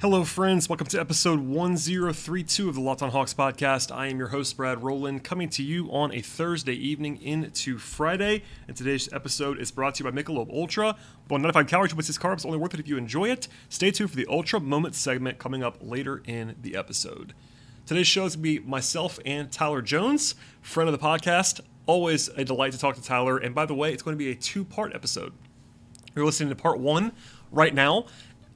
Hello, friends. Welcome to episode 1032 of the Locked on Hawks podcast. I am your host, Brad Rowland, coming to you on a Thursday evening into Friday. And today's episode is brought to you by Michelob Ultra. Well, 95 calories with its carbs, only worth it if you enjoy it. Stay tuned for the Ultra Moment segment coming up later in the episode. Today's show is going to be myself and Tyler Jones, friend of the podcast. Always a delight to talk to Tyler. And by the way, it's going to be a two part episode. You're listening to part one right now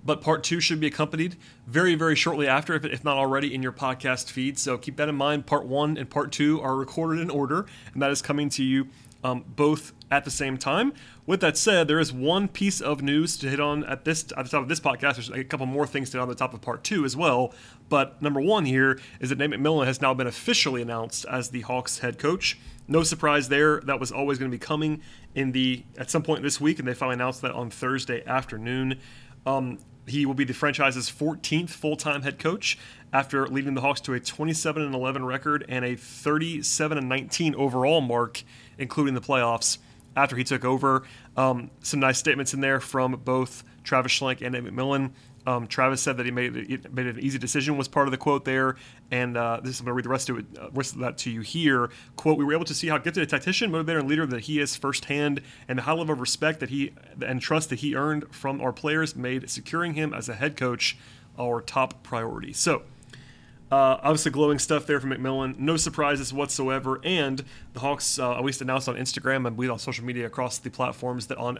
but part two should be accompanied very, very shortly after, if, not already in your podcast feed. So keep that in mind. Part one and part two are recorded in order, and that is coming to you um, both at the same time. With that said, there is one piece of news to hit on at this at the top of this podcast. There's a couple more things to hit on the top of part two as well. But number one here is that Nate McMillan has now been officially announced as the Hawks head coach. No surprise there. That was always going to be coming in the at some point this week, and they finally announced that on Thursday afternoon. Um, he will be the franchise's 14th full-time head coach after leading the Hawks to a 27 and 11 record and a 37 and 19 overall mark, including the playoffs. After he took over, um, some nice statements in there from both Travis Schlenk and Nate McMillan. Um, Travis said that he made it, made an easy decision was part of the quote there, and uh, this I'm going to read the rest of it, uh, rest of that to you here. Quote: We were able to see how gifted a tactician, motivator, and leader that he is firsthand, and the high level of respect that he and trust that he earned from our players made securing him as a head coach our top priority. So. Uh, obviously, glowing stuff there from McMillan. No surprises whatsoever. And the Hawks uh, at least announced on Instagram and we on social media across the platforms that on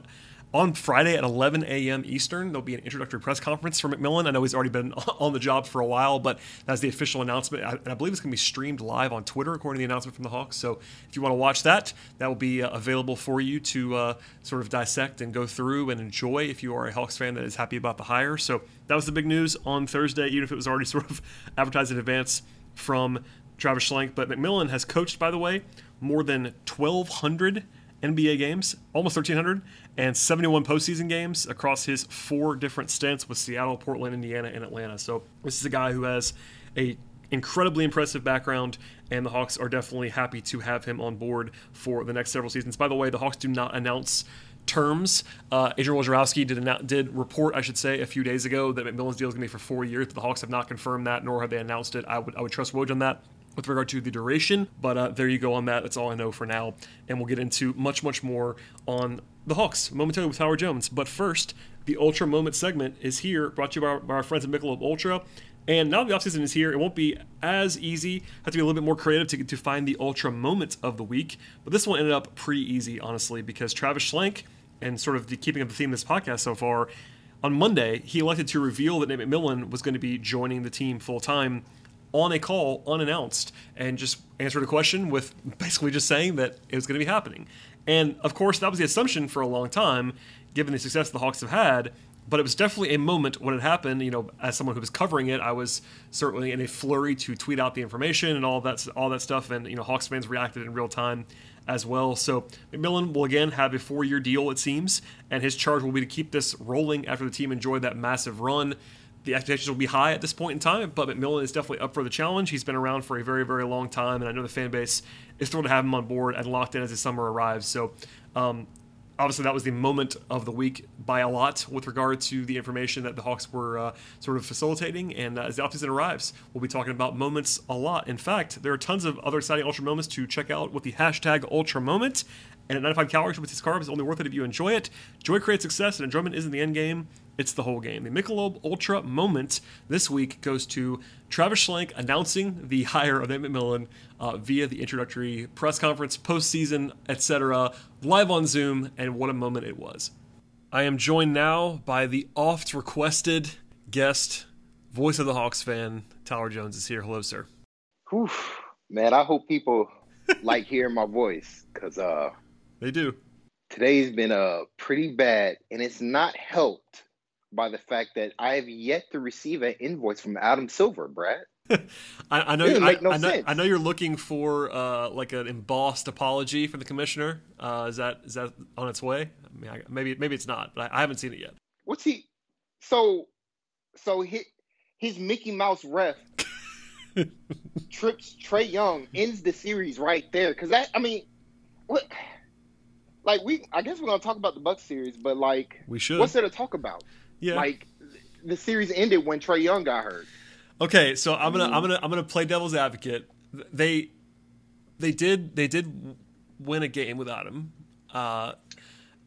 on Friday at 11 a.m. Eastern, there'll be an introductory press conference for McMillan. I know he's already been on the job for a while, but that's the official announcement. And I believe it's going to be streamed live on Twitter, according to the announcement from the Hawks. So if you want to watch that, that will be uh, available for you to uh, sort of dissect and go through and enjoy if you are a Hawks fan that is happy about the hire. So that was the big news on Thursday, even if it was already sort of advertised in advance from Travis Schlenk. But McMillan has coached, by the way, more than 1,200 NBA games, almost 1,300, and 71 postseason games across his four different stints with Seattle, Portland, Indiana, and Atlanta. So this is a guy who has a incredibly impressive background, and the Hawks are definitely happy to have him on board for the next several seasons. By the way, the Hawks do not announce terms. Uh, Adrian Wojnarowski did did report, I should say, a few days ago that McMillan's deal is going to be for four years, but the Hawks have not confirmed that, nor have they announced it. I would I would trust Woj on that with regard to the duration. But uh, there you go on that. That's all I know for now. And we'll get into much, much more on the Hawks momentarily with Howard Jones. But first, the Ultra Moment segment is here, brought to you by, by our friends at Michelob Ultra. And now the offseason is here, it won't be as easy. Have to be a little bit more creative to, to find the ultra moment of the week. But this one ended up pretty easy, honestly, because Travis Schlenk, and sort of the keeping up the theme of this podcast so far, on Monday, he elected to reveal that Nate McMillan was going to be joining the team full time on a call unannounced and just answered a question with basically just saying that it was going to be happening. And of course, that was the assumption for a long time, given the success the Hawks have had. But it was definitely a moment when it happened. You know, as someone who was covering it, I was certainly in a flurry to tweet out the information and all that, all that stuff. And you know, Hawks fans reacted in real time as well. So McMillan will again have a four-year deal, it seems, and his charge will be to keep this rolling after the team enjoyed that massive run the expectations will be high at this point in time, but McMillan is definitely up for the challenge. He's been around for a very, very long time, and I know the fan base is thrilled to have him on board and locked in as the summer arrives. So, um, obviously, that was the moment of the week by a lot with regard to the information that the Hawks were uh, sort of facilitating. And uh, as the offseason arrives, we'll be talking about moments a lot. In fact, there are tons of other exciting Ultra moments to check out with the hashtag Ultra Moment. And at 95 calories with these carbs, it's only worth it if you enjoy it. Joy creates success, and enjoyment isn't the end game. It's the whole game. The Michelob Ultra moment this week goes to Travis Schlenk announcing the hire of Nate McMillan uh, via the introductory press conference, postseason, etc., live on Zoom, and what a moment it was. I am joined now by the oft requested guest, voice of the Hawks fan, Tyler Jones is here. Hello, sir. Whew. Man, I hope people like hearing my voice because uh, they do. Today's been uh, pretty bad, and it's not helped by the fact that I have yet to receive an invoice from Adam Silver, Brad. I, I know. It I, no I know. I know you're looking for uh, like an embossed apology from the commissioner. Uh, is that is that on its way? I mean, I, maybe maybe it's not, but I, haven't seen it yet. What's he? So, so his, his Mickey Mouse ref trips Trae Young ends the series right there. Because that, I mean, what? Like we, I guess we're gonna talk about the Bucks series, but like, We should. what's there to talk about? Yeah. Like, the series ended when Trae Young got hurt. Okay, so I'm gonna I'm gonna I'm gonna play devil's advocate. They they did they did win a game without him, uh,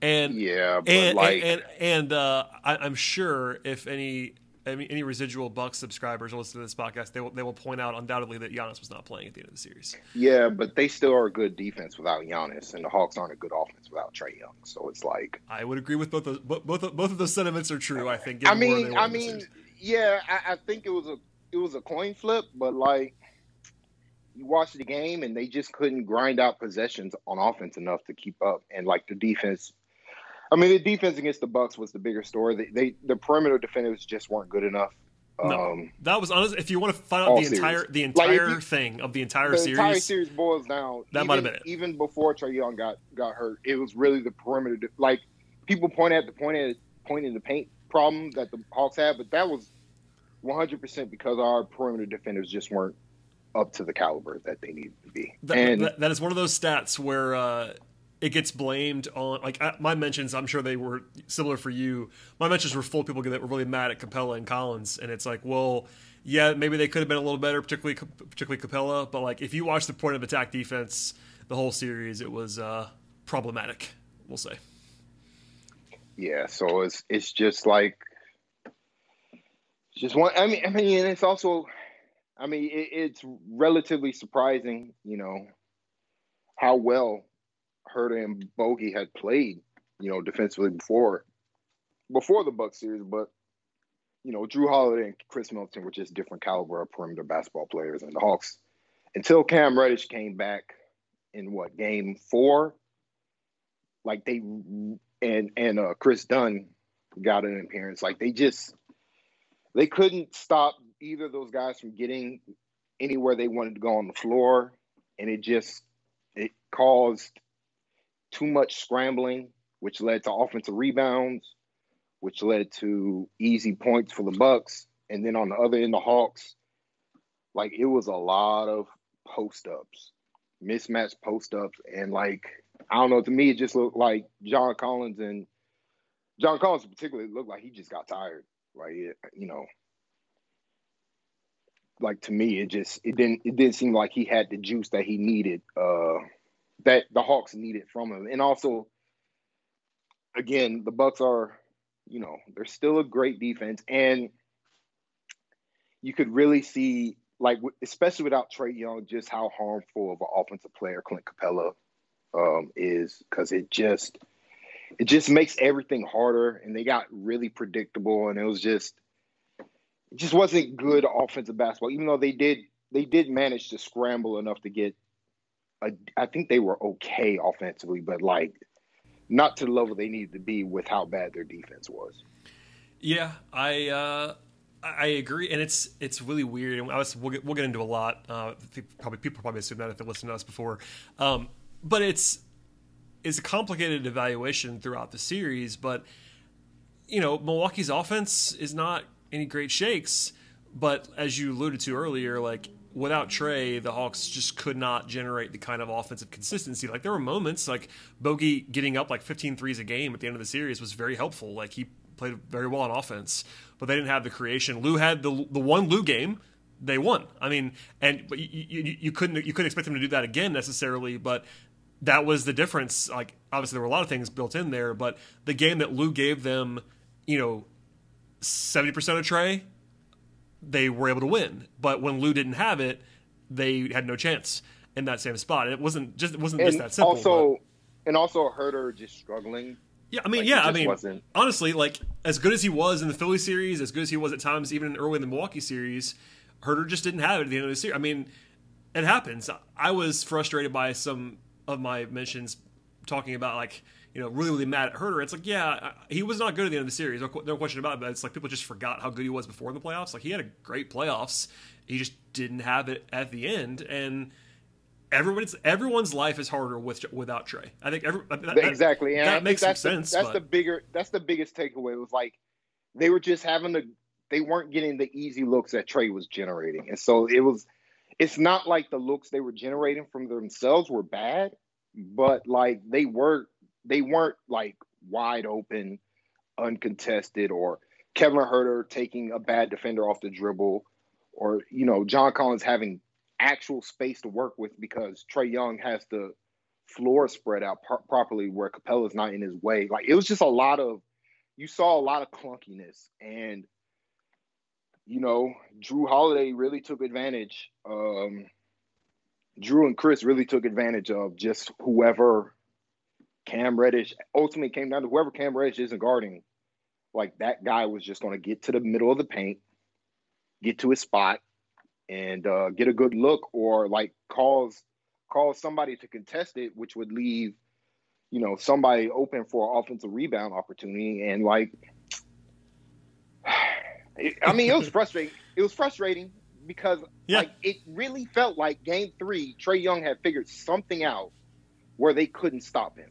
and Yeah, but and like, and and uh, I, I'm sure if any any, any residual Bucks subscribers listen to this podcast, they will they will point out undoubtedly that Giannis was not playing at the end of the series. yeah, but they still are a good defense without Giannis, and the Hawks aren't a good offense without Trae Young. So it's like, I would agree with both those both both, both of those sentiments are true. I think. I given where they mean, I mean, yeah, I, I think it was a it was a coin flip, but like you watch the game and they just couldn't grind out possessions on offense enough to keep up, and like the defense. I mean, the defense against the Bucks was the bigger story. They, they the perimeter defenders just weren't good enough. No, Um, that was honest. If you want to find out the entire series. the Like, entire you- thing of the entire the series, entire series boils down. That even, might have been it. Even before Trae Young got got hurt, it was really the perimeter. de- Like people point at the point at point in the paint problem that the Hawks had, but that was 100 percent because our perimeter defenders just weren't up to the caliber that they needed to be. That, and that- that is one of those stats where uh, it gets blamed on like I, my mentions. I'm sure they were similar for you. My mentions were full of people that were really mad at Capela and Collins, and it's like, well, yeah, maybe they could have been a little better, particularly particularly Capela. But like, if you watch the point of attack defense, the whole series, it was uh, problematic. We'll say. yeah, so it's it's just like just one. I mean, I mean, and it's also, I mean, it, it's relatively surprising, you know, how well Huerter and Bogey had played, you know, defensively before before the Buck series, but you know, Jrue Holiday and Khris Middleton were just different caliber of perimeter basketball players, and the Hawks. Until Cam Reddish came back in what game four, like they and and uh, Kris Dunn got an appearance, like they just they couldn't stop either of those guys from getting anywhere they wanted to go on the floor, and it just it caused too much scrambling, which led to offensive rebounds, which led to easy points for the Bucks, and then on the other end, the Hawks, like it was a lot of post ups, mismatched post ups, and like I don't know, to me it just looked like John Collins and John Collins particularly looked like he just got tired, like you know. Like to me, it just it didn't it didn't seem like he had the juice that he needed, uh, that the Hawks needed from him, and also, again, the Bucks are, you know, they're still a great defense, and you could really see, like, especially without Trae Young, just how harmful of an offensive player Clint Capela um, is, because it just it just makes everything harder, and they got really predictable, and it was just it just wasn't good offensive basketball. Even though they did they did manage to scramble enough to get, a, I think they were okay offensively, but like not to the level they needed to be with how bad their defense was. Yeah, I uh, I agree, and it's it's really weird. And I was we'll get, we'll get into a lot. Uh, probably people probably assume that if they listened to us before, um, but it's it's a complicated evaluation throughout the series. But you know, Milwaukee's offense is not any great shakes. But as you alluded to earlier, like without Trae, the Hawks just could not generate the kind of offensive consistency. Like there were moments like Bogey getting up like 15 threes a game at the end of the series was very helpful. Like he played very well on offense, but they didn't have the creation. Lou had the the one Lou game. They won. I mean, and but you, you, you couldn't you couldn't expect them to do that again necessarily, but that was the difference. Like obviously there were a lot of things built in there, but the game that Lou gave them, you know, seventy percent of Trae, they were able to win. But when Lou didn't have it, they had no chance in that same spot. And it wasn't just it wasn't just that simple. also, but- and also Huerter just struggling. yeah, I mean, like, yeah, I mean, wasn't- honestly, like as good as he was in the Philly series, as good as he was at times, even early in the Milwaukee series, Huerter just didn't have it at the end of the series. I mean, it happens. I was frustrated by some of my mentions talking about like, you know, really, really mad at Huerter. It's like, yeah, he was not good at the end of the series. No, no question about it. But it's like people just forgot how good he was before in the playoffs. Like he had a great playoffs. He just didn't have it at the end, and everyone's everyone's life is harder with without Trae. I think every, that, exactly. That, that makes that's sense. The, that's but, the bigger. That's the biggest takeaway. It was like they were just having the. They weren't getting the easy looks that Trae was generating, and so it was. It's not like the looks they were generating from themselves were bad, but like they were. They weren't like wide open, uncontested, or Kevin Huerter taking a bad defender off the dribble, or you know John Collins having actual space to work with because Trae Young has the floor spread out properly where Capela's not in his way. Like it was just a lot of you saw a lot of clunkiness and you know, Jrue Holiday really took advantage. Um, Jrue and Khris really took advantage of just whoever Cam Reddish ultimately came down to whoever Cam Reddish isn't guarding. Like that guy was just going to get to the middle of the paint, get to his spot, and uh, get a good look, or like cause cause somebody to contest it, which would leave, you know, somebody open for offensive rebound opportunity. And like, I mean, it was frustrating. It was frustrating because Yeah. like it really felt like Game Three, Trae Young had figured something out where they couldn't stop him,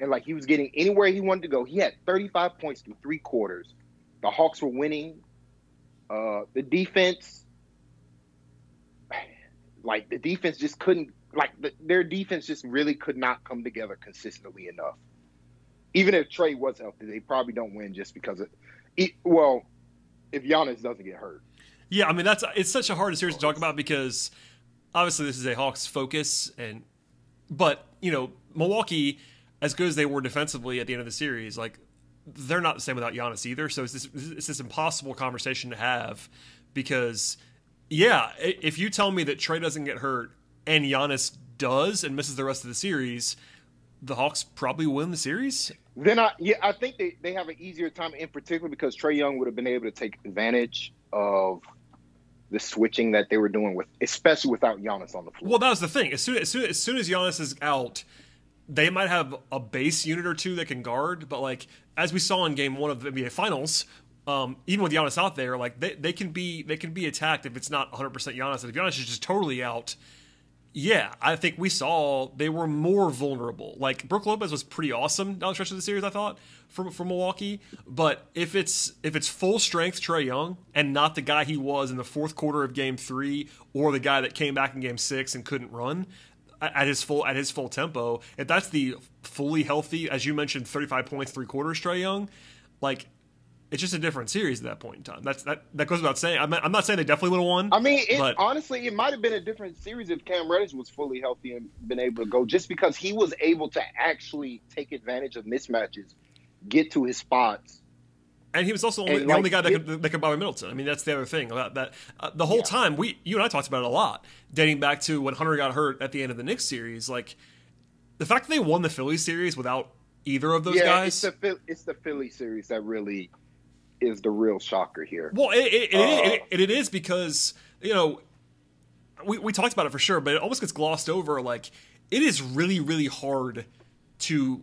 and like he was getting anywhere he wanted to go. He had 35 points through three quarters. The Hawks were winning. Uh, the defense, like the defense, just couldn't. Like the, their defense just really could not come together consistently enough. Even if Trae was healthy, they probably don't win just because of. It, well, if Giannis doesn't get hurt. Yeah, I mean that's it's such a hard series to talk about because obviously this is a Hawks focus, and but you know Milwaukee, as good as they were defensively at the end of the series, like they're not the same without Giannis either. So it's this it's this impossible conversation to have because yeah, if you tell me that Trae doesn't get hurt and Giannis does and misses the rest of the series, the Hawks probably win the series. Then I yeah I think they, they have an easier time in particular because Trae Young would have been able to take advantage of the switching that they were doing with especially without Giannis on the floor. Well, that was the thing. As soon as soon as, soon as Giannis is out, they might have a base unit or two that can guard. But like as we saw in Game One of the NBA Finals, um, even with Giannis out there, like they, they can be they can be attacked if it's not 100 percent Giannis. And if Giannis is just totally out, yeah, I think we saw they were more vulnerable. Like Brook Lopez was pretty awesome down the stretch of the series, I thought, from from Milwaukee. But if it's if it's full strength Trae Young and not the guy he was in the fourth quarter of Game Three, or the guy that came back in Game Six and couldn't run at his full at his full tempo, if that's the fully healthy, as you mentioned, thirty five points, three quarters Trae Young, like. It's just a different series at that point in time. That's that. That goes without saying. I'm not, I'm not saying they definitely would have won. I mean, it, but honestly, it might have been a different series if Cam Reddish was fully healthy and been able to go, just because he was able to actually take advantage of mismatches, get to his spots. And he was also only, And, the like, only guy that could, that could bother Middleton. I mean, that's the other thing about that. Uh, the whole Yeah. time, we, you and I talked about it a lot, dating back to when Hunter got hurt at the end of the Knicks series. Like the fact that they won the Phillies series without either of those yeah, guys. it's the it's the Philly series that really is the real shocker here. well, it, it, it, Uh, it, it, it is because you know we we talked about it for sure, but it almost gets glossed over. Like it is really really hard to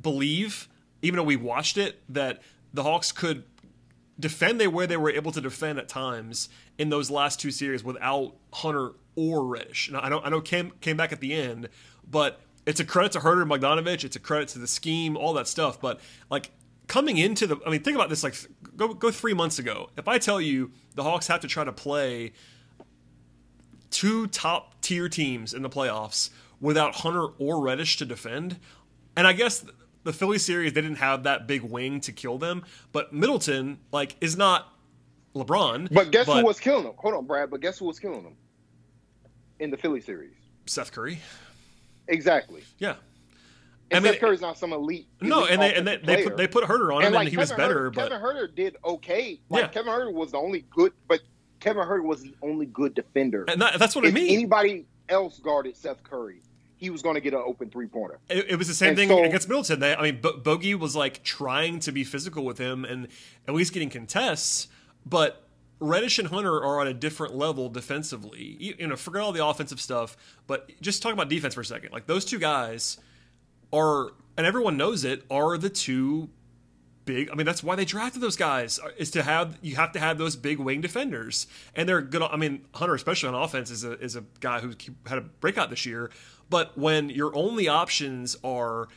believe, even though we watched it, that the Hawks could defend they where they were able to defend at times in those last two series without Hunter or Reddish. I know I know Cam came back at the end, but it's a credit to Huerter and Bogdanovic. It's a credit to the scheme, all that stuff. But like coming into the, I mean, think about this. Like go go three months ago. If I tell you the Hawks have to try to play two top tier teams in the playoffs without Hunter or Reddish to defend. And I guess the Philly series they didn't have that big wing to kill them, but Middleton like is not LeBron. But guess who was killing them? Hold on, Brad. But guess who was killing them in the Philly series? Seth Curry? Exactly. Yeah. And I mean, Seth Curry's not some elite. No, elite and they and they, they put they put Huerter on him, and and, like he was better. Huerter, but Kevin Huerter did okay. Like Yeah. Kevin Huerter was the only good, but Kevin Huerter was the only good defender. and that, that's what I mean. anybody else guarded Seth Curry, he was going to get an open three pointer. It, it was the same And thing so- against Middleton. They, I mean, Bo- Bogey was like trying to be physical with him and at least getting contests, but Reddish and Hunter are on a different level defensively. You, you know, forget all the offensive stuff, but just talk about defense for a second. Like those two guys are and everyone knows it, are the two big. I mean, that's why they drafted those guys uh, is to have you have to have those big wing defenders, and they're good. I mean, Hunter, especially on offense, is a is a guy who had a breakout this year. But when your only options are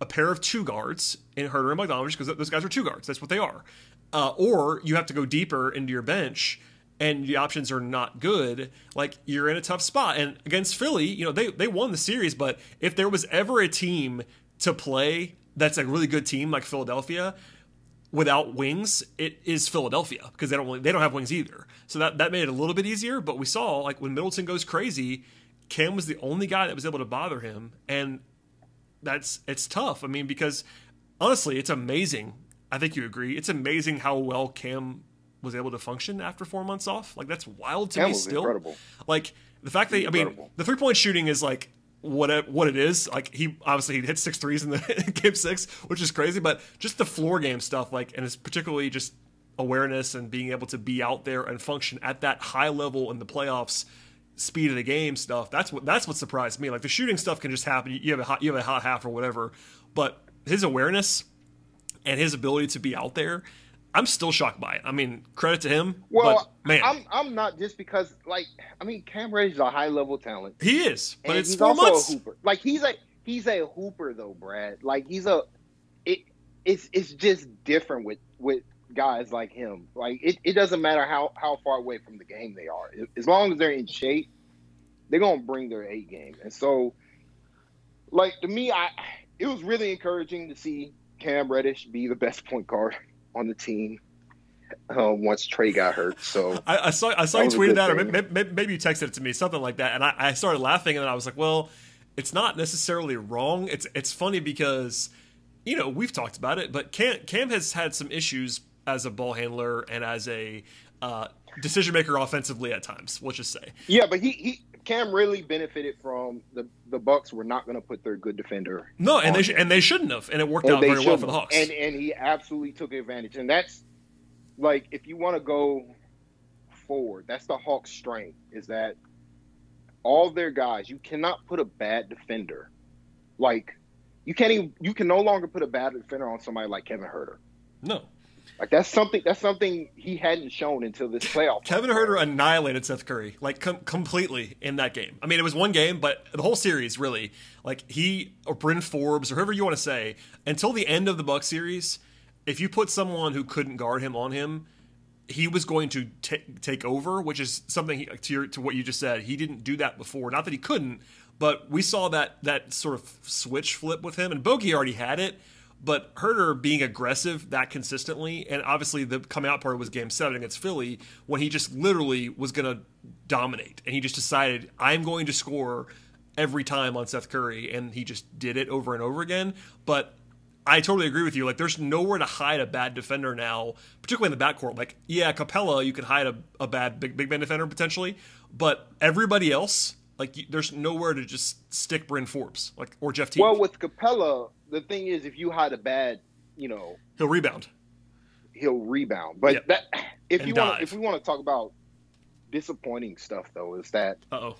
a pair of two guards in Huerter and Bogdanovic, because those guys are two guards, that's what they are, uh, or you have to go deeper into your bench and the options are not good, like you're in a tough spot. And against Philly, you know, they they won the series, but if there was ever a team to play that's a really good team like Philadelphia without wings, it is Philadelphia because they don't really, they don't have wings either. So that that made it a little bit easier. But we saw like when Middleton goes crazy, Cam was the only guy that was able to bother him, and that's it's tough. I mean, because honestly, it's amazing. I think you agree. It's amazing how well Cam was able to function after four months off. Like that's wild to Cam me. Still, incredible. like the fact that I mean, the three point shooting is like what it, what it is. Like he obviously he hit six threes in the game six, which is crazy. But just the floor game stuff, like, and it's particularly just awareness and being able to be out there and function at that high level in the playoffs. Speed of the game stuff. That's what that's what surprised me. Like the shooting stuff can just happen. You have a hot you have a hot half or whatever, but his awareness and his ability to be out there, I'm still shocked by it. I mean, credit to him. Well, but, man, I'm I'm not just because like I mean Cam Reddish is a high level talent. he is, but it's he's also months. a hooper. Like he's a he's a hooper though, Brad. Like he's a it it's it's just different with with guys like him. Like it, it doesn't matter how how far away from the game they are. As long as they're in shape, they're gonna bring their A game. And so like to me, I it was really encouraging to see Cam Reddish be the best point guard on the team uh, once Trae got hurt. So I, I saw I saw That you tweeted that, or maybe, maybe, maybe you texted it to me, something like that, and I, I started laughing, and then I was like, well, it's not necessarily wrong. It's it's funny because you know we've talked about it, but Cam Cam has had some issues as a ball handler and as a uh, decision maker offensively at times. Let's just say. yeah, but he he Cam really benefited from the the Bucks were not going to put their good defender. No, and they sh- and they shouldn't have, and it worked And out very well for the Hawks. And and he absolutely took advantage. And that's like if you want to go forward, that's the Hawks' strength is that all their guys, you cannot put a bad defender. Like you can't even you can no longer put a bad defender on somebody like Kevin Huerter. no, Like that's something that's something he hadn't shown until this playoff. Kevin Huerter annihilated Seth Curry like com- completely in that game. I mean, it was one game, but the whole series really, like he or Bryn Forbes or whoever you want to say, until the end of the Buck series, if you put someone who couldn't guard him on him, he was going to ta take over, which is something he, to your, to what you just said. He didn't do that before. Not that he couldn't, but we saw that that sort of switch flip with him, and Bogey already had it. But Huerter being aggressive that consistently, and obviously the coming out part was Game Seven against Philly when he just literally was going to dominate, and he just decided I'm going to score every time on Seth Curry, and he just did it over and over again. But I totally agree with you. Like, there's nowhere to hide a bad defender now, particularly in the backcourt. Like, yeah, Capela, you could hide a, a bad big big man defender potentially, but everybody else, like, there's nowhere to just stick Bryn Forbes, like, or Jeff Teague. Well, with Capela, the thing is, if you hide a bad, you know, He'll rebound. he'll rebound. But Yep. that if And you want if we want to talk about disappointing stuff though, is that Uh oh.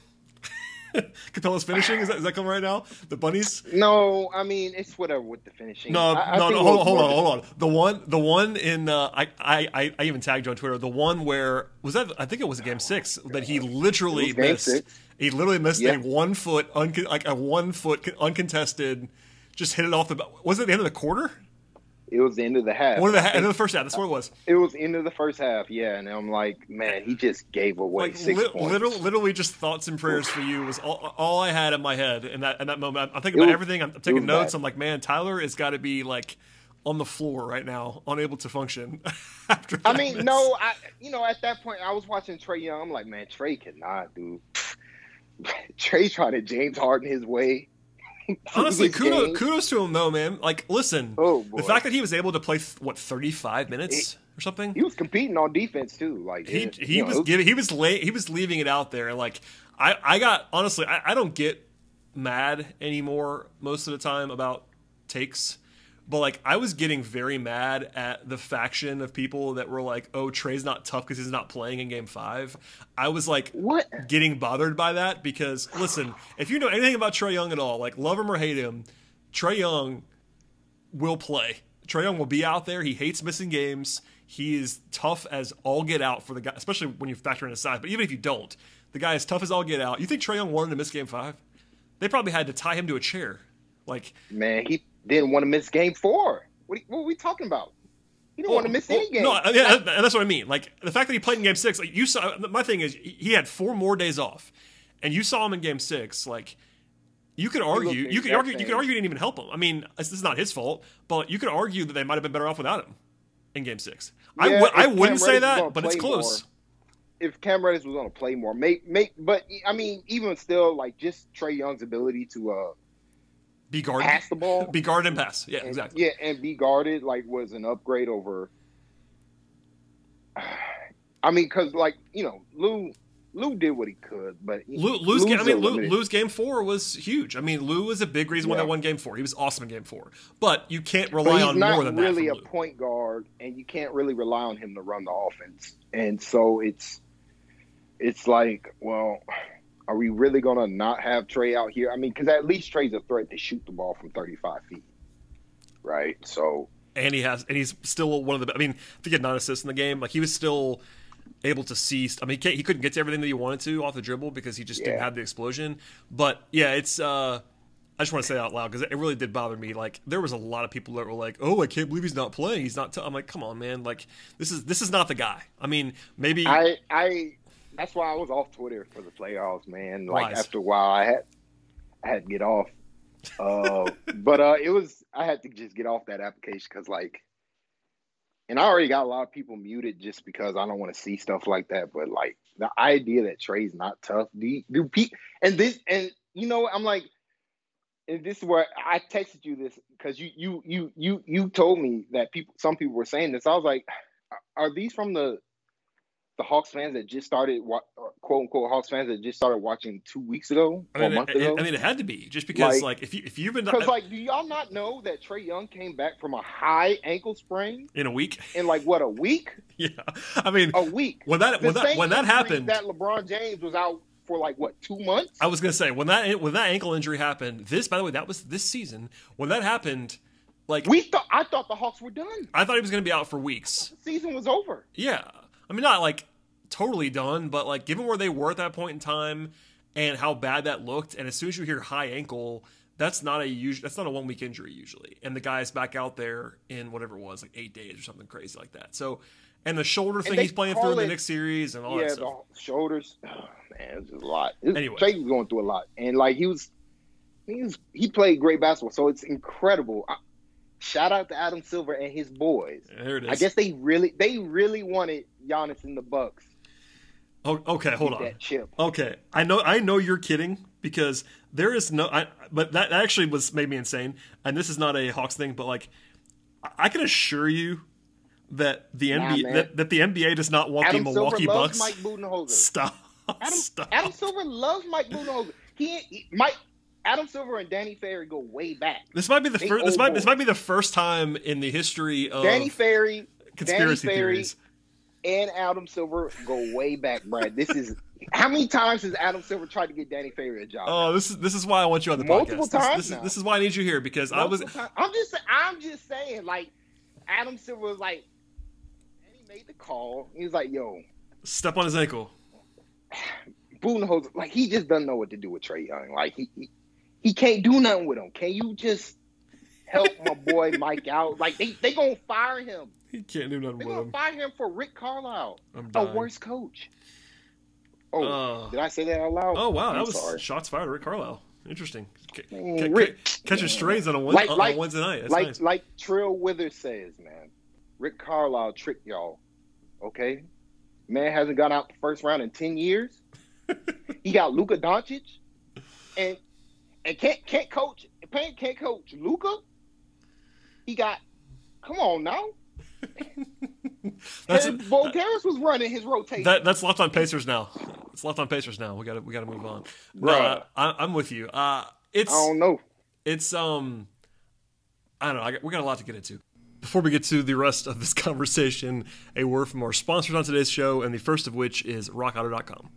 Capela's finishing. Is that, is that coming right now? The bunnies. no, I mean it's whatever with the finishing. No, I- I no, think no. Hold on, hold on, the- hold on. The one, the one in uh, I, I, I, I even tagged you on Twitter. The one where was that? I think it was a Game Six that he literally It was Game missed. Six. He literally missed Yeah. a one foot, uncon- like a one foot uncontested, just hit it off the. Was it the end of the quarter? It was the end of the half. One of the ha- end of the first half. That's what it was. it was the end of the first half, yeah. And I'm like, man, he just gave away Like six li- points. literally, literally, just thoughts and prayers for you was all, all I had in my head in that in that moment. I'm thinking It about was- everything. I'm, I'm taking notes. bad. I'm like, man, Tyler has got to be like on the floor right now, unable to function. after I mean, miss. no, I you know at that point I was watching Trae Young. I'm like, man, Trae cannot do. Trae trying to James Harden his way. Honestly, kudos, kudos to him though, man. Like, listen, Oh, the fact that he was able to play what 35 minutes or something. He was competing on defense too. Like he it- he you know, was giving he was late he was leaving it out there like I I got honestly I, I don't get mad anymore most of the time about takes but like I was getting very mad at the faction of people that were like oh Trae's not tough because he's not playing in game 5 I was like what? getting bothered by that because listen, if you know anything about Trae Young at all, like love him or hate him, Trae Young will play. Trae Young will be out there. He hates missing games. He is tough as all get out for the guy, especially when you factor in his size. But even if you don't, the guy is tough as all get out. You think Trae Young wanted to miss game five? They probably had to tie him to a chair. Like, man, he didn't want to miss game four. What, what are we talking about? He didn't well, want to miss well, any game. No, yeah, that's what I mean. Like the fact that he played in game six, like you saw. My thing is, he had four more days off, and you saw him in game six. Like you could argue, you could argue, you could argue, he didn't even help him. I mean, this is not his fault, but you could argue that they might have been better off without him in Game Six. Yeah, I w- I wouldn't say that, but it's close. More, if Cam Reddish was going to play more, make make, but I mean, even still, like just Trae Young's ability to uh be guarded, pass the ball, be guarded and pass. Yeah, and, exactly. Yeah, and be guarded like was an upgrade over. I mean, because like you know, Lou Lou did what he could, but Lou, Lou's game, I mean, Lou, Lou's game four was huge. I mean, Lou was a big reason yeah. why they won game four. He was awesome in game four, but you can't rely on more than really that. Really, a point guard, and you can't really rely on him to run the offense. And so it's it's like, well, are we really gonna not have Trae out here? I mean, because at least Trae's a threat to shoot the ball from 35 feet, right? So. And he has, and he's still one of the. I mean, I think he had nine assists in the game. Like he was still able to see. I mean, he, he, couldn't get to everything that he wanted to off the dribble because he just yeah. didn't have the explosion. But yeah, it's. uh I just want to say out loud because it really did bother me. Like there was a lot of people that were like, "Oh, I can't believe he's not playing. He's not." i am like, "Come on, man! Like this is this is not the guy." I mean, maybe I I that's why I was off Twitter for the playoffs, man. Like Wise. after a while, I had I had to get off. Uh, but uh, it was I had to just get off that application because like and I already got a lot of people muted just because I don't want to see stuff like that. But like the idea that Trae's not tough, do you, do people, and this and you know I'm like, and this is where I texted you this because you you you you you told me that people some people were saying this. I was like, are these from the the Hawks fans that just started, uh, quote unquote, Hawks fans that just started watching two weeks ago I mean, a month it, ago. I mean, it had to be just because, like, like if you if you've been because, like, do y'all not know that Trae Young came back from a high ankle sprain in a week? In like what a week? yeah, I mean, a week. When that when that when that happened, that LeBron James was out for like what two months? I was gonna say when that when that ankle injury happened. This, by the way, that was this season when that happened. Like we thought, I thought the Hawks were done. I thought he was going to be out for weeks. The season was over. Yeah, I mean, not like totally done, but like given where they were at that point in time and how bad that looked, and as soon as you hear high ankle, that's not a usual that's not a one week injury usually. And the guy's back out there in whatever it was, like eight days or something crazy like that. So and the shoulder thing he's playing through it, in the next series and all yeah, that stuff. the shoulders. Oh, man, it's just a lot. anyway, Trae was going through a lot, and like he was, he was, he played great basketball. So it's incredible. I, shout out to Adam Silver and his boys. There it is. I guess they really, they really wanted Giannis in the Bucks Oh, okay, hold on. That chip. Okay, I know I know you're kidding because there is no. I, but that actually was made me insane. And this is not a Hawks thing, but like, I can assure you that the nah, NBA that, that, the NBA does not want Adam the Milwaukee Silver Bucks. Mike Budenholzer. Stop. Adam, Stop. Adam Silver loves Mike Budenholzer. He, he Mike. Adam Silver and Danny Ferry go way back. This might be the first. This might this might be the first time in the history of Danny Ferry, conspiracy Danny Ferry, theories and Adam Silver go way back, Brad. This is how many times has Adam Silver tried to get Danny Ferry a job? Oh, this is this is why I want you on the Multiple podcast. times. This, this, is, this is why I need you here because Multiple I was. Times. I'm just I'm just saying like Adam Silver was like, and he made the call. He was like, "Yo, step on his ankle." Budenholzer, like he just doesn't know what to do with Trae Young. Like he, he he can't do nothing with him. Can you just help my boy Mike out? Like they they gonna fire him. He can't do nothing They're with gonna him. fire him for Rick Carlisle, I'm a worse coach. Oh, Uh, did I say that out loud? Oh wow, I'm that was sorry. shots fired. at Rick Carlisle. Interesting. C- c- Rick- c- catching strays on a, Like- on like- a Wednesday night. That's like nice. like Trill Withers says, man. Rick Carlisle tricked y'all. Okay, man hasn't gone out the first round in ten years. he got Luka Doncic, and and can't can't coach. Can't can't coach Luka. He got. Come on now. That's Bo was running his rotation. that, that's left on Pacers now. It's left on Pacers now. We got to we got to move on. No, Bruh. I, I'm with you. Uh, it's I don't know. it's um I don't know. I got, we got a lot to get into. Before we get to the rest of this conversation, a word from our sponsors on today's show, and the first of which is RockAuto.com.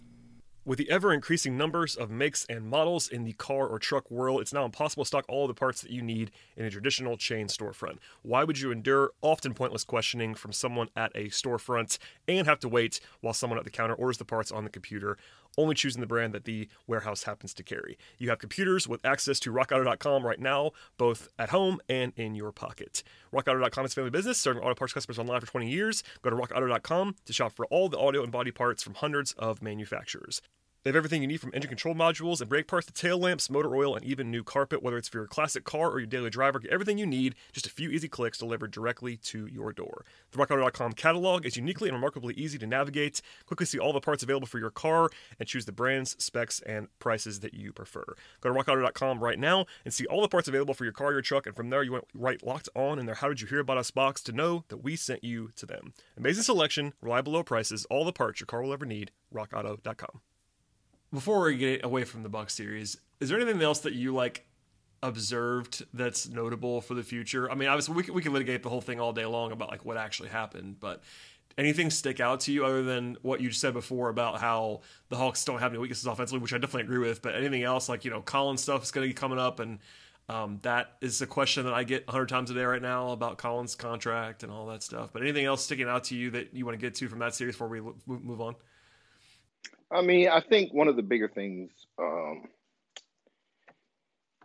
With the ever increasing numbers of makes and models in the car or truck world, it's now impossible to stock all the parts that you need in a traditional chain storefront. Why would you endure often pointless questioning from someone at a storefront and have to wait while someone at the counter orders the parts on the computer, only choosing the brand that the warehouse happens to carry? You have computers with access to rockauto.com right now, both at home and in your pocket. RockAuto.com is family business, serving auto parts customers online for 20 years. Go to RockAuto.com to shop for all the audio and body parts from hundreds of manufacturers. They have everything you need from engine control modules and brake parts to tail lamps, motor oil, and even new carpet. Whether it's for your classic car or your daily driver, get everything you need, just a few easy clicks delivered directly to your door. The RockAuto.com catalog is uniquely and remarkably easy to navigate. Quickly see all the parts available for your car and choose the brands, specs, and prices that you prefer. Go to RockAuto.com right now and see all the parts available for your car, your truck, and from there you went right locked on in their How Did You Hear About Us box to know that we sent you to them. Amazing selection, reliable low prices, all the parts your car will ever need. RockAuto.com. Before we get away from the Buck series, is there anything else that you like observed that's notable for the future? I mean, obviously we can, we can litigate the whole thing all day long about like what actually happened, but anything stick out to you other than what you said before about how the Hawks don't have any weaknesses offensively, which I definitely agree with. But anything else like you know, Collins stuff is going to be coming up, and um, that is a question that I get hundred times a day right now about Collins' contract and all that stuff. But anything else sticking out to you that you want to get to from that series before we move on? I mean, I think one of the bigger things, um,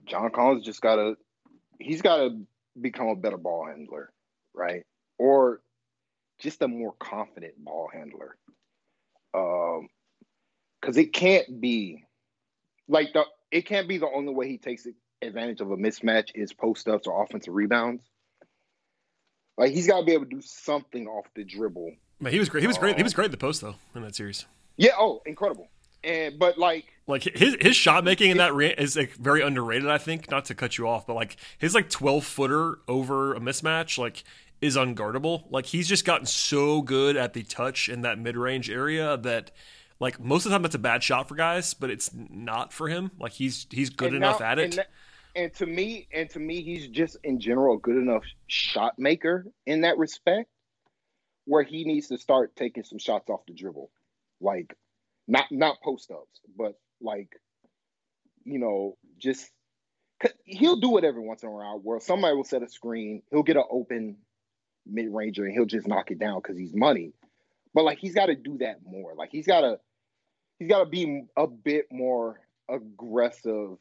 John Collins just got to, he's got to become a better ball handler, right? Or just a more confident ball handler. Um, because it can't be like the, it can't be the only way he takes advantage of a mismatch is post ups or offensive rebounds. Like he's got to be able to do something off the dribble. Man, he was great. He was great. He was great at the post though in that series. Yeah. Oh, incredible. And but like like his his shot making in that re- is like very underrated. I think not to cut you off, but like his like twelve footer over a mismatch like is unguardable. Like he's just gotten so good at the touch in that mid range area that like most of the time that's a bad shot for guys, but it's not for him. Like he's he's good and enough now, at it. And, that, and to me, and to me, he's just in general a good enough shot maker in that respect, where he needs to start taking some shots off the dribble, like not not post ups, but like you know, just he'll do it every once in a while where somebody will set a screen, he'll get an open mid ranger and he'll just knock it down because he's money. But like he's got to do that more. Like he's got to he's got to be a bit more aggressive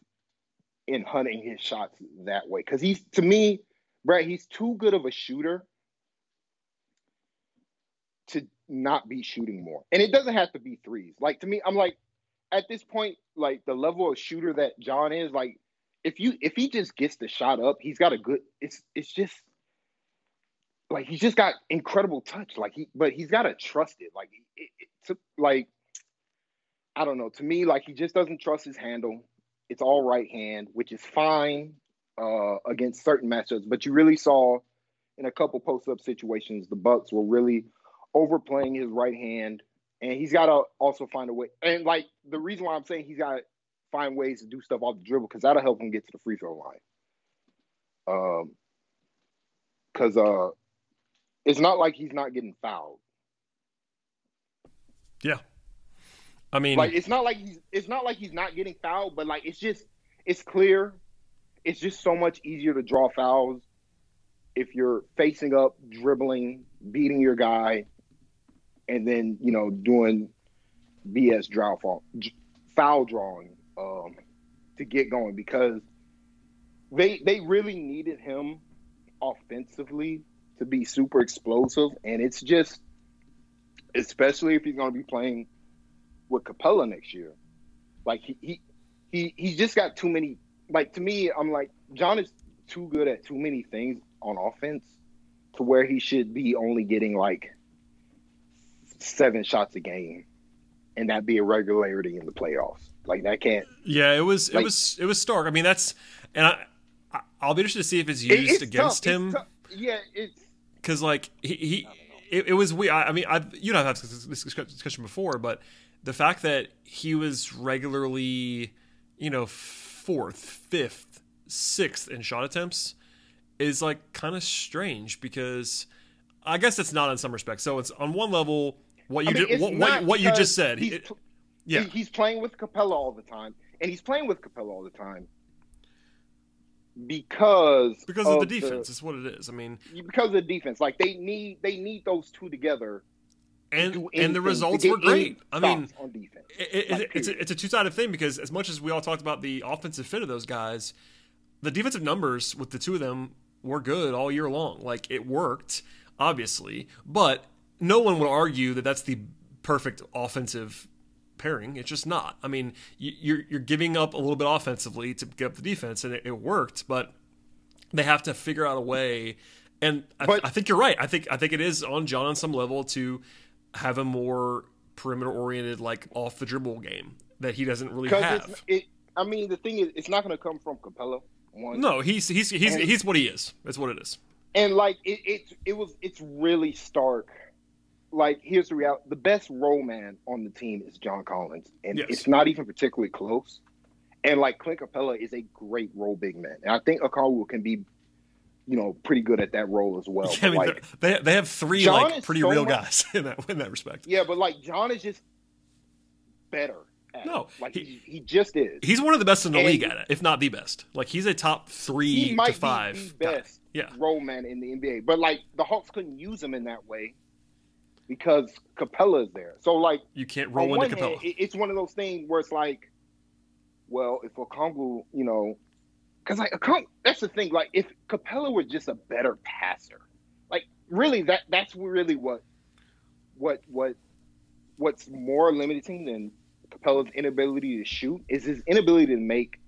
in hunting his shots that way. Because he's to me, Brad, he's too good of a shooter to not be shooting more. And it doesn't have to be threes. Like to me, I'm like at this point, like the level of shooter that John is, like if you if he just gets the shot up, he's got a good. It's it's just like he's just got incredible touch. Like he, but he's got to trust it. Like it, it, like I don't know. To me, like he just doesn't trust his handle. It's all right hand, which is fine uh, against certain matchups. But you really saw in a couple post up situations, the Bucks were really overplaying his right hand, and he's got to also find a way. And like the reason why I'm saying he's got to find ways to do stuff off the dribble because that'll help him get to the free throw line. Um, because uh, it's not like he's not getting fouled. Yeah, I mean, like it's not like he's it's not like he's not getting fouled, but like it's just it's clear. It's just so much easier to draw fouls if you're facing up, dribbling, beating your guy, and then you know doing BS draw foul, foul drawing um, to get going because they they really needed him offensively to be super explosive, and it's just especially if he's going to be playing with Capela next year. Like he he he he's just got too many. Like to me, I'm like John is too good at too many things on offense to where he should be only getting like seven shots a game, and that be a regularity in the playoffs. Like that can't. Yeah, it was like, it was it was stark. I mean, that's and I I'll be interested to see if it's used it's against tough. him. It's yeah, it's because like he, he it, it, was we. I, I mean, I you know I've had this discussion before, but the fact that he was regularly, you know, fourth, fifth, sixth in shot attempts is like kind of strange because I guess it's not in some respects. So it's on one level what you I mean, did, what, what, what you just said. He's, it, Yeah. He's playing with Capela all the time, and he's playing with Capela all the time because Because of the defense, is what it is. I mean, because of the defense, like they need they need those two together. and and the results were great. I mean, on defense. it, it, Like, it's a, it's a two sided thing because as much as we all talked about the offensive fit of those guys, the defensive numbers with the two of them were good all year long. Like it worked, obviously, but no one would argue that that's the perfect offensive pairing. It's just not. I mean, you- you're you're giving up a little bit offensively to get up the defense, and it, it worked, but they have to figure out a way. And I, But- I think you're right. I think I think it is on John on some level to have a more perimeter oriented, like off the dribble game that he doesn't really have. it. I mean, the thing is, it's not going to come from Capela. One, No, he's he's he's And- he's what he is. That's what it is. and like it, it's it was it's really stark. Like here's the reality: the best roll man on the team is John Collins, and Yes. it's not even particularly close. And like Clint Capela is a great roll big man, and I think Okongwu can be, you know, pretty good at that role as well. Yeah, I mean, like, they they have three John like pretty so real much- guys in that in that respect. yeah, but like John is just better. At No, it. like he- he, just is. He's one of the best in the And- league at it, if not the best. Like he's a top three he might to five. be the guy. best Yeah. roll man in the NBA. But like the Hawks couldn't use him in that way because Capela is there. So like You can't roll one into Capela. hand, it's one of those things where it's like, well, if Okongwu, you know, because like Okong, that's the thing. Like if Capela were just a better passer, like really that that's really what what what what's more limiting than Capela's inability to shoot is his inability to make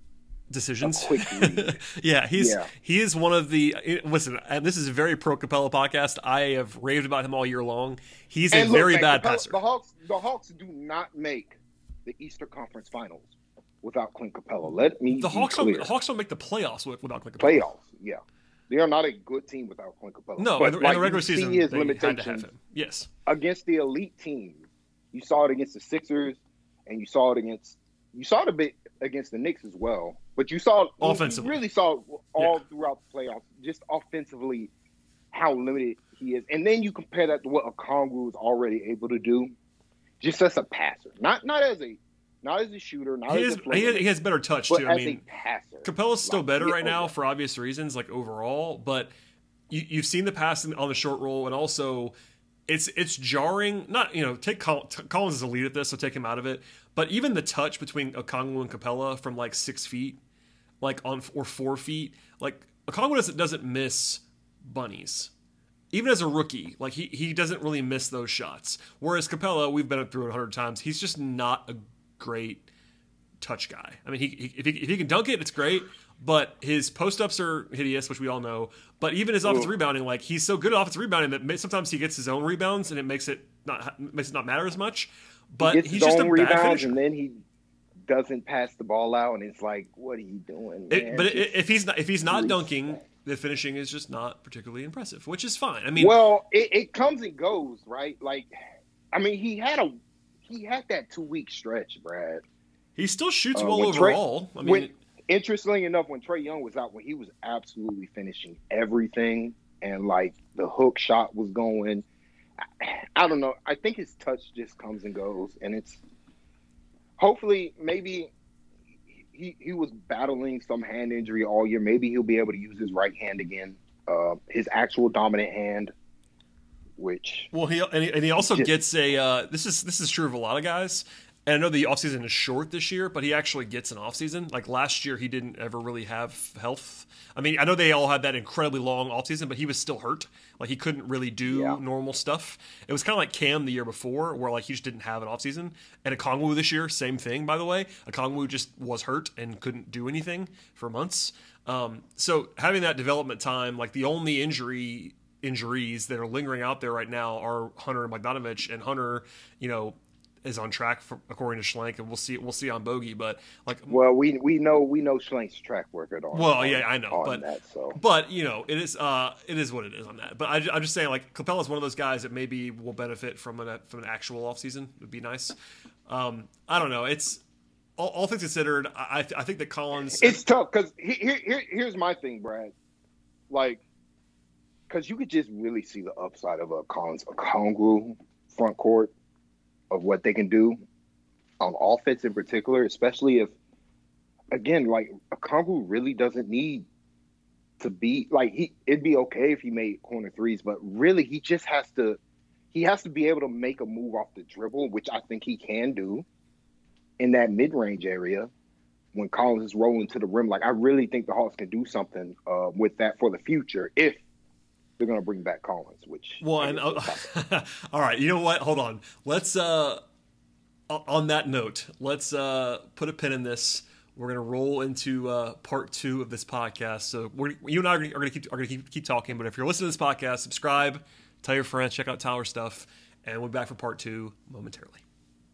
decisions. a quick read. yeah, he's Yeah. he is one of the listen. And this is a very pro Capela podcast. I have raved about him all year long. He's a look, very man, bad Capela- passer. The Hawks, the Hawks do not make the Eastern Conference Finals without Clint Capela. Let me The be Hawks clear. don't, the Hawks don't make the playoffs without Clint Capela. playoffs. Yeah, they are not a good team without Clint Capela. No, But, in the, in like, the regular season, his they had to have him. Yes, against the elite teams. You saw it against the Sixers, and you saw it against you saw it a bit against the Knicks as well. But you saw Offensively. you really saw all Yeah. throughout the playoffs, just offensively how limited he is. And then you compare that to what Okongwu is already able to do, just as a passer, not not as a not as a shooter, not he, as is, a has, he has better touch too. I mean, passer. Capela's still Like, better right now for obvious reasons, like overall. But you, you've seen the pass in- on the short roll, and also it's it's jarring. Not you know take Col- Collins is a lead at this, so take him out of it. But even the touch between Okongwu and Capela from like six feet, like on or four feet, like Okongwu doesn't doesn't miss bunnies. Even as a rookie, like he, he doesn't really miss those shots. Whereas Capela, we've been up through it hundred times. He's just not a great touch guy. I mean, he, he, if, he if he can dunk it, it's great. But his post ups are hideous, which we all know. But even his offensive rebounding, like he's so good at offensive rebounding that sometimes he gets his own rebounds and it makes it not makes it not matter as much. But gets he's his just a rebounds, and then he doesn't pass the ball out, and it's like, what are you doing? It- but Just- i if he's not if he's not dunking, that. the finishing is just not particularly impressive, which is fine. I mean, well, it, it comes and goes, right? Like, I mean, he had a he had that two week stretch, Brad. he still shoots Uh, well when Trae- overall. I mean, when, interestingly enough, when Trae Young was out, when he was absolutely finishing everything, and like the hook shot was going, I, I don't know. I think his touch just comes and goes, and it's hopefully maybe he he was battling some hand injury all year. Maybe he'll be able to use his right hand again, uh, his actual dominant hand, which Well, he and he, and he also Just- gets a. Uh, this is this is true of a lot of guys. And I know the offseason is short this year, but he actually gets an offseason. Like last year, he didn't ever really have health. I mean, I know they all had that incredibly long offseason, but he was still hurt. Like he couldn't really do Yeah. normal stuff. It was kind of like Cam the year before, where like he just didn't have an offseason. And Okongwu this year, same thing, by the way. Okongwu just was hurt and couldn't do anything for months. Um, so having that development time, like the only injury injuries that are lingering out there right now are Hunter and Bogdanovic, and Hunter, you know, is on track for, according to Schlenk, and we'll see we'll see on Bogey, but like, well, we we know we know Schlenk's track record on. Well, on- yeah, I know, but- that, so but you know, it is uh, it is what it is on that. But I, am just saying, like, Capela is one of those guys that maybe will benefit from an from an actual offseason. It would be nice. Um, I don't know. It's all, all things considered. I I think that Collins. it's tough because here, here here's my thing, Brad. Like, because you could just really see the upside of a Collins, a Kongwu front court of what they can do. on offense in particular, especially if again, like Okongwu really doesn't need to be like he it'd be okay if he made corner threes, but really he just has to he has to be able to make a move off the dribble, which I think he can do in that mid range area when Collins is rolling to the rim. Like I really think the Hawks can do something uh, with that for the future if they're going to bring back Collins. Which well, and uh, all right, you know what? Hold on. Let's uh, on that note, let's uh, put a pin in this. We're gonna roll into uh, part two of this podcast. So you and I are gonna, are gonna keep are gonna keep, keep talking. But if you're listening to this podcast, subscribe, tell your friends, check out Tyler stuff, and we'll be back for part two momentarily.